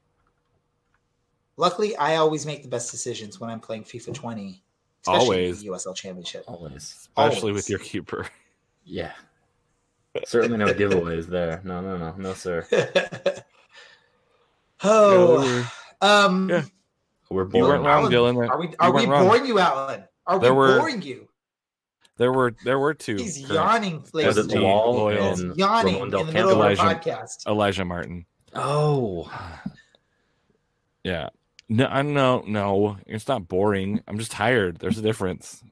Luckily, I always make the best decisions when I'm playing FIFA 20. especially Always. the USL Championship. Always. Especially Always. with your keeper. Yeah. Certainly no giveaways there. No, no, no, no, sir. oh, um, Yeah. We're You boring. weren't wrong, Alan, Dylan. are we are we went wrong. boring you, Alan? Are There we were- boring you? There were there were two. He's correct. yawning, Was it and the gentlemen. wall Loyal. He's yawning Ramon in Del the middle of Campo? our podcast. Elijah Martin. Oh, Yeah. No, I no, no. It's not boring. I'm just tired. There's a difference.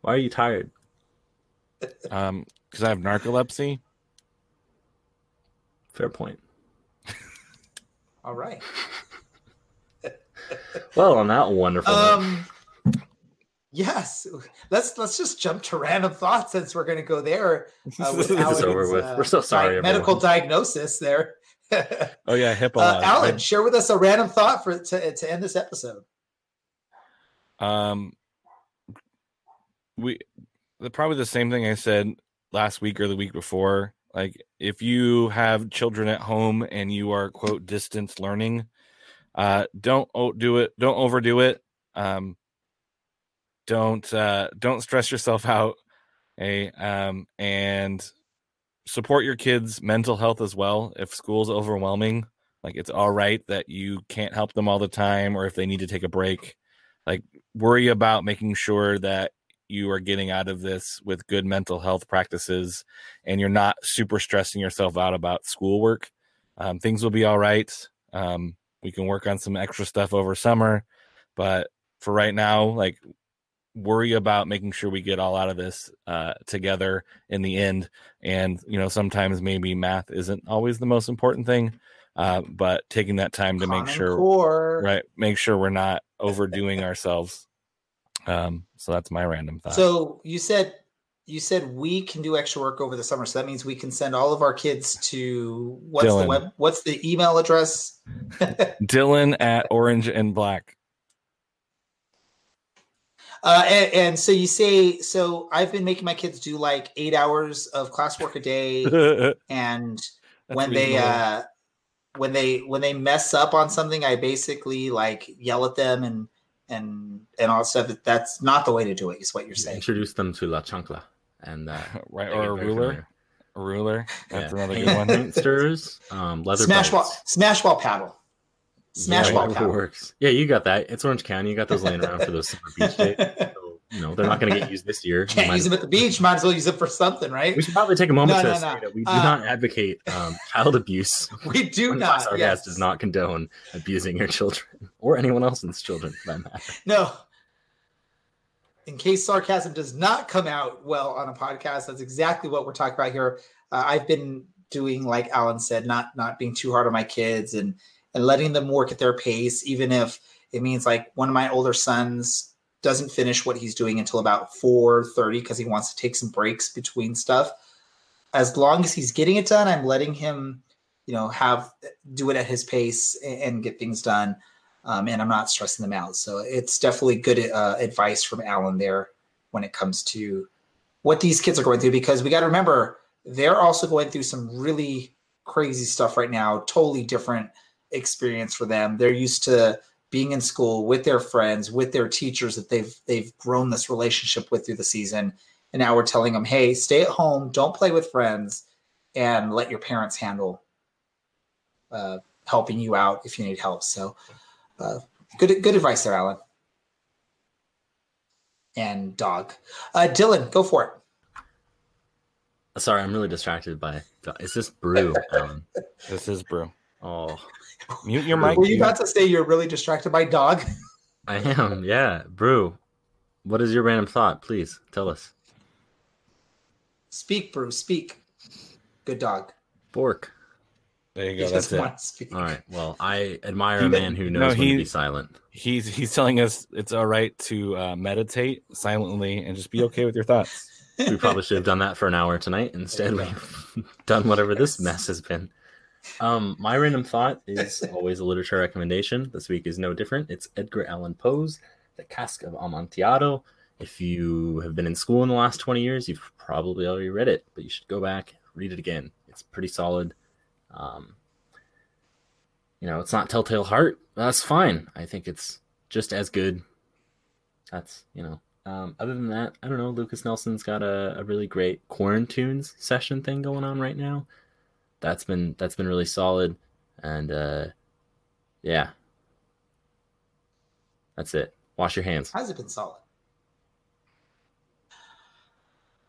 why are you tired? Um, because I have narcolepsy. Fair point. All right. Well, on that wonderful. Um, yes. Let's let's just jump to random thoughts since we're going to go there. Uh, with Alan's, over with. uh, We're so sorry, di- medical everyone. diagnosis there. uh, Oh yeah, HIPAA. laws. Alan, share with us a random thought for to, to end this episode. Um, we the, probably the same thing I said last week or the week before. Like, if you have children at home and you are quote distance learning, uh, don't do it. Don't overdo it. Um, don't uh, don't stress yourself out. Hey, um, and support your kids' mental health as well. If school's overwhelming, like it's all right that you can't help them all the time, or if they need to take a break like worry about making sure that you are getting out of this with good mental health practices and you're not super stressing yourself out about schoolwork. Um, things will be all right. Um, we can work on some extra stuff over summer, but for right now, like worry about making sure we get all out of this uh, together in the end. And you know, sometimes maybe math isn't always the most important thing, uh, but taking that time to make sure, right, make sure we're not overdoing ourselves. Um, so that's my random thought. So you said you said we can do extra work over the summer. So that means we can send all of our kids to what's Dylan. the web what's the email address? Dylan at Orange and Black. Uh, and, and so you say so I've been making my kids do like eight hours of classwork a day and That's when they uh when they when they mess up on something i basically like yell at them and and and all that stuff that's not the way to do it is what you're saying Introduce them to La Chancla and uh, right, or a ruler. A ruler. That's Yeah. another good one. paint stirrers, um, leather smash ball smash ball paddle smash Yeah, ball paddle works. Yeah, you got that. It's Orange County. You got those laying around for those summer beach days. So, you know, they're not going to get used this year. Can't might- use them at the beach might as well use them for something right We should probably take a moment No, to no, say no. that we do Uh, not advocate um, child abuse. we do One not Podcast yes. does not condone abusing your children or anyone else's children for that matter. no in case sarcasm does not come out well on a podcast that's exactly what we're talking about here. Uh, i've been doing like alan said not not being too hard on my kids and and letting them work at their pace even if it means like one of my older sons doesn't finish what he's doing until about 4.30 because he wants to take some breaks between stuff. As long as he's getting it done i'm letting him you know have do it at his pace and, and get things done um, and I'm not stressing them out. So it's definitely good uh, advice from Alan there when it comes to what these kids are going through because we got to remember they're also going through some really crazy stuff right now. Totally different experience for them. They're used to being in school with their friends, with their teachers that they've they've grown this relationship with through the season, and now we're telling them, "Hey, stay at home, don't play with friends, and let your parents handle uh, helping you out if you need help." So. Uh, good good advice there, Alan. And dog. Uh, Dylan, go for it. Sorry, I'm really distracted by. Is this brew? Alan? This is brew. Oh, Mute your mic. Were you dude. about to say you're really distracted by dog? I am. Yeah, brew. What is your random thought? Please tell us. Speak, brew. Speak. Good dog. Bork. There you He go. That's doesn't it. want speak. All right. Well, I admire a man who knows No, when he- to be silent. He's he's telling us it's all right to uh, meditate silently and just be okay with your thoughts. We probably should have done that for an hour tonight. Instead, we've done whatever this mess has been. Um, my random thought is always a literature recommendation. This week is no different. It's Edgar Allan Poe's The Cask of Amontillado. If you have been in school in the last 20 years, you've probably already read it, but you should go back, read it again. It's pretty solid. Um, you know, it's not Telltale Heart. That's fine. I think it's just as good. That's, you know, um, other than that, I don't know. Lukas Nelson's got a, a really great quarantunes session thing going on right now. That's been that's been really solid, and uh, yeah, that's it. Wash your hands. Has it been solid?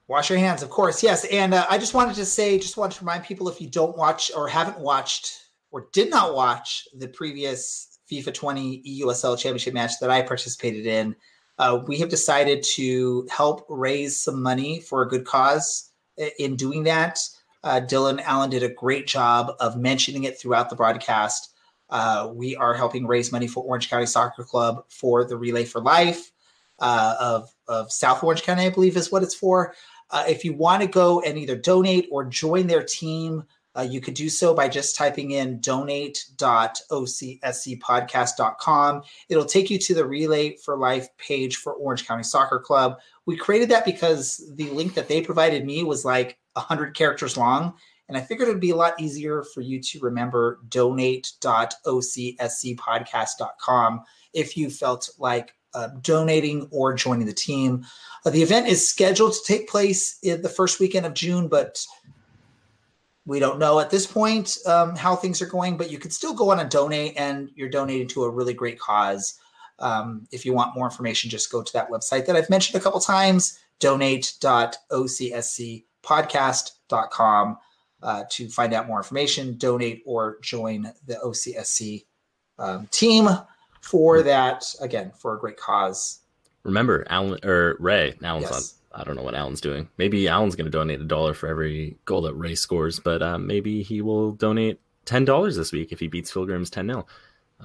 Wash your hands, of course. Yes. And uh, I just wanted to say, just wanted to remind people if you don't watch or haven't watched or did not watch the previous FIFA 20 EUSL championship match that I participated in, uh, we have decided to help raise some money for a good cause in doing that. Uh, Dylan Allen did a great job of mentioning it throughout the broadcast. Uh, we are helping raise money for Orange County Soccer Club for the Relay for Life uh, of, of South Orange County, I believe is what it's for. Uh, if you want to go and either donate or join their team, uh, you could do so by just typing in donate.ocscpodcast.com. It'll take you to the Relay for Life page for Orange County Soccer Club. We created that because the link that they provided me was like 100 characters long. And I figured it would be a lot easier for you to remember donate.ocscpodcast.com if you felt like uh, donating or joining the team. Uh, the event is scheduled to take place in the first weekend of June, but we don't know at this point um, how things are going. But you could still go on and donate, and you're donating to a really great cause. Um, if you want more information, just go to that website that I've mentioned a couple times, donate.ocscpodcast.com uh, to find out more information, donate, or join the OCSC um, team for that, again, for a great cause. Remember, Alan or Ray, Alan's Yes. on. I don't know what Alan's doing. Maybe Alan's going to donate a dollar for every goal that Ray scores, but uh, maybe he will donate ten dollars this week if he beats Phil Grimm's ten 0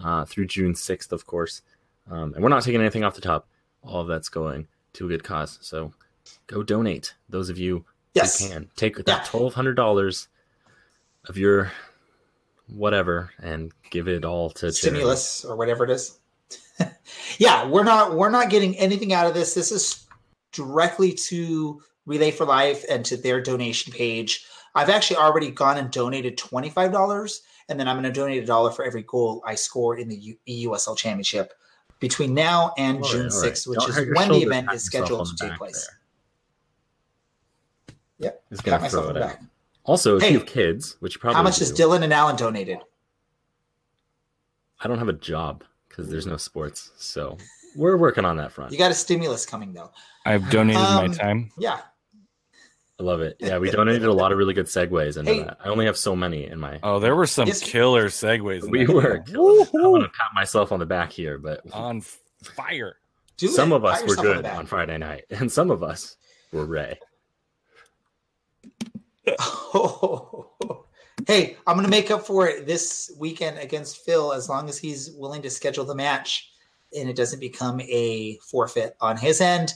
uh, through June sixth, of course. Um, and we're not taking anything off the top. All of that's going to a good cause. So go donate. Those of you Yes. who can take Yeah. that twelve hundred dollars of your whatever and give it all to charity. stimulus or whatever it is. yeah, we're not we're not getting anything out of this. This is directly to Relay for Life and to their donation page. I've actually already gone and donated twenty five dollars, and then I'm going to donate a dollar for every goal I score in the U- EUSL Championship between now and right, June all right. sixth, which Don't is when the event is scheduled to take place. there. Yep, gonna myself throw it the out. back. Also, if Hey, you have kids, which you probably How much do, has Dylan and Alan donated? I don't have a job because there's no sports, so we're working on that front. You got a stimulus coming though. I've donated Um, my time. Yeah, I love it. Yeah, we donated a lot of really good segues into Hey. that. I only have so many in my. Oh, there were some Yes. killer segues. we were. video. I Woo-hoo. want to pat myself on the back here, but on fire. do some it. of us Pat were yourself on good on Friday night, and some of us were Ray. hey, I'm going to make up for it this weekend against Phil as long as he's willing to schedule the match and it doesn't become a forfeit on his end.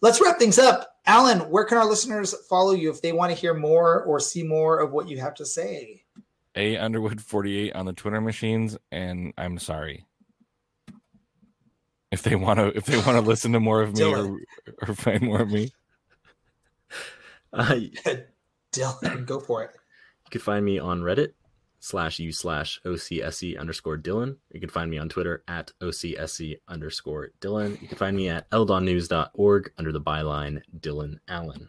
Let's wrap things up. Alan, where can our listeners follow you if they want to hear more or see more of what you have to say? A Underwood 48 on the Twitter machines, and I'm sorry. If they want to, if they want to listen to more of me or, or find more of me, Uh, Dylan, go for it. You can find me on Reddit slash u slash OCSC underscore Dylan. You can find me on Twitter at OCSC underscore Dylan. You can find me at eldonnews.org under the byline Dylan Allen.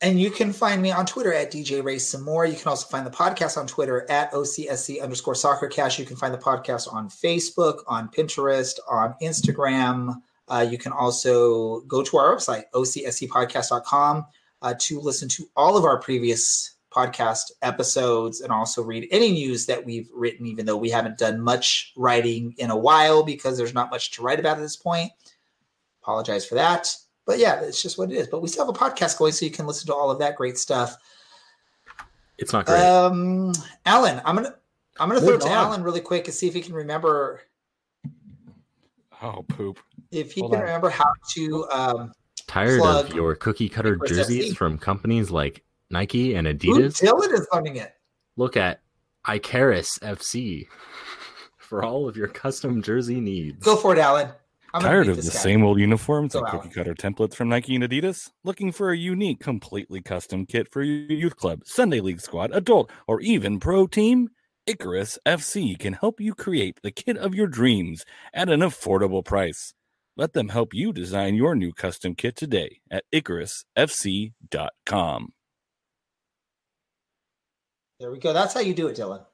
And you can find me on Twitter at DJ Ray some more. You can also find the podcast on Twitter at OCSC underscore soccer cast. You can find the podcast on Facebook, on Pinterest, on Instagram. Uh, you can also go to our website, ocscpodcast.com, uh, to listen to all of our previous podcast episodes and also read any news that we've written, even though we haven't done much writing in a while because there's not much to write about at this point. Apologize for that. But yeah, it's just what it is. But we still have a podcast going, so you can listen to all of that great stuff. It's not great. Um, Alan, I'm gonna I'm gonna throw it to on. Alan really quick and see if he can remember oh poop. If he Hold can on. remember how to um Tired plug of your cookie cutter jerseys from companies like Nike and Ooh, Adidas? Dylan is learning it. Look at Icarus FC for all of your custom jersey needs. Go for it, Alan. I'm Tired of the guy. same old uniforms Go and Alan. cookie cutter templates from Nike and Adidas? Looking for a unique, completely custom kit for your youth club, Sunday league squad, adult, or even pro team? Icarus FC can help you create the kit of your dreams at an affordable price. Let them help you design your new custom kit today at IcarusFC.com. There we go. That's how you do it, Dylan.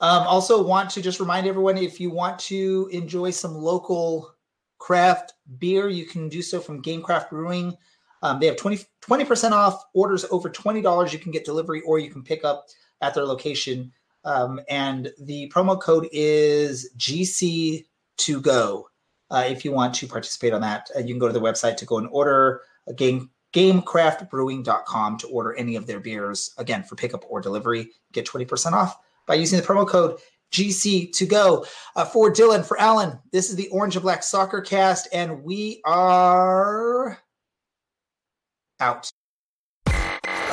Um, also, want to just remind everyone if you want to enjoy some local craft beer, you can do so from Gamecraft Brewing. Um, they have 20 percent off orders over twenty dollars. You can get delivery or you can pick up at their location. Um, and the promo code is GC2Go. Uh, if you want to participate on that, uh, you can go to the website to go and order a game gamecraftbrewing.com to order any of their beers again for pickup or delivery. Get 20% off by using the promo code gc to go. Uh, for dylan for alan this is the orange and black soccer cast and we are out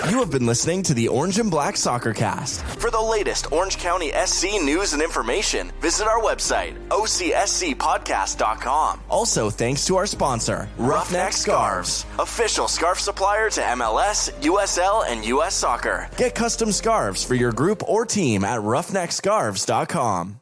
You have been listening to the Orange and Black Soccer Cast. For the latest Orange County SC news and information, visit our website, ocscpodcast.com. Also, thanks to our sponsor, Ruffneck Scarves, official scarf supplier to MLS, USL, and US Soccer. Get custom scarves for your group or team at ruffneckscarves.com.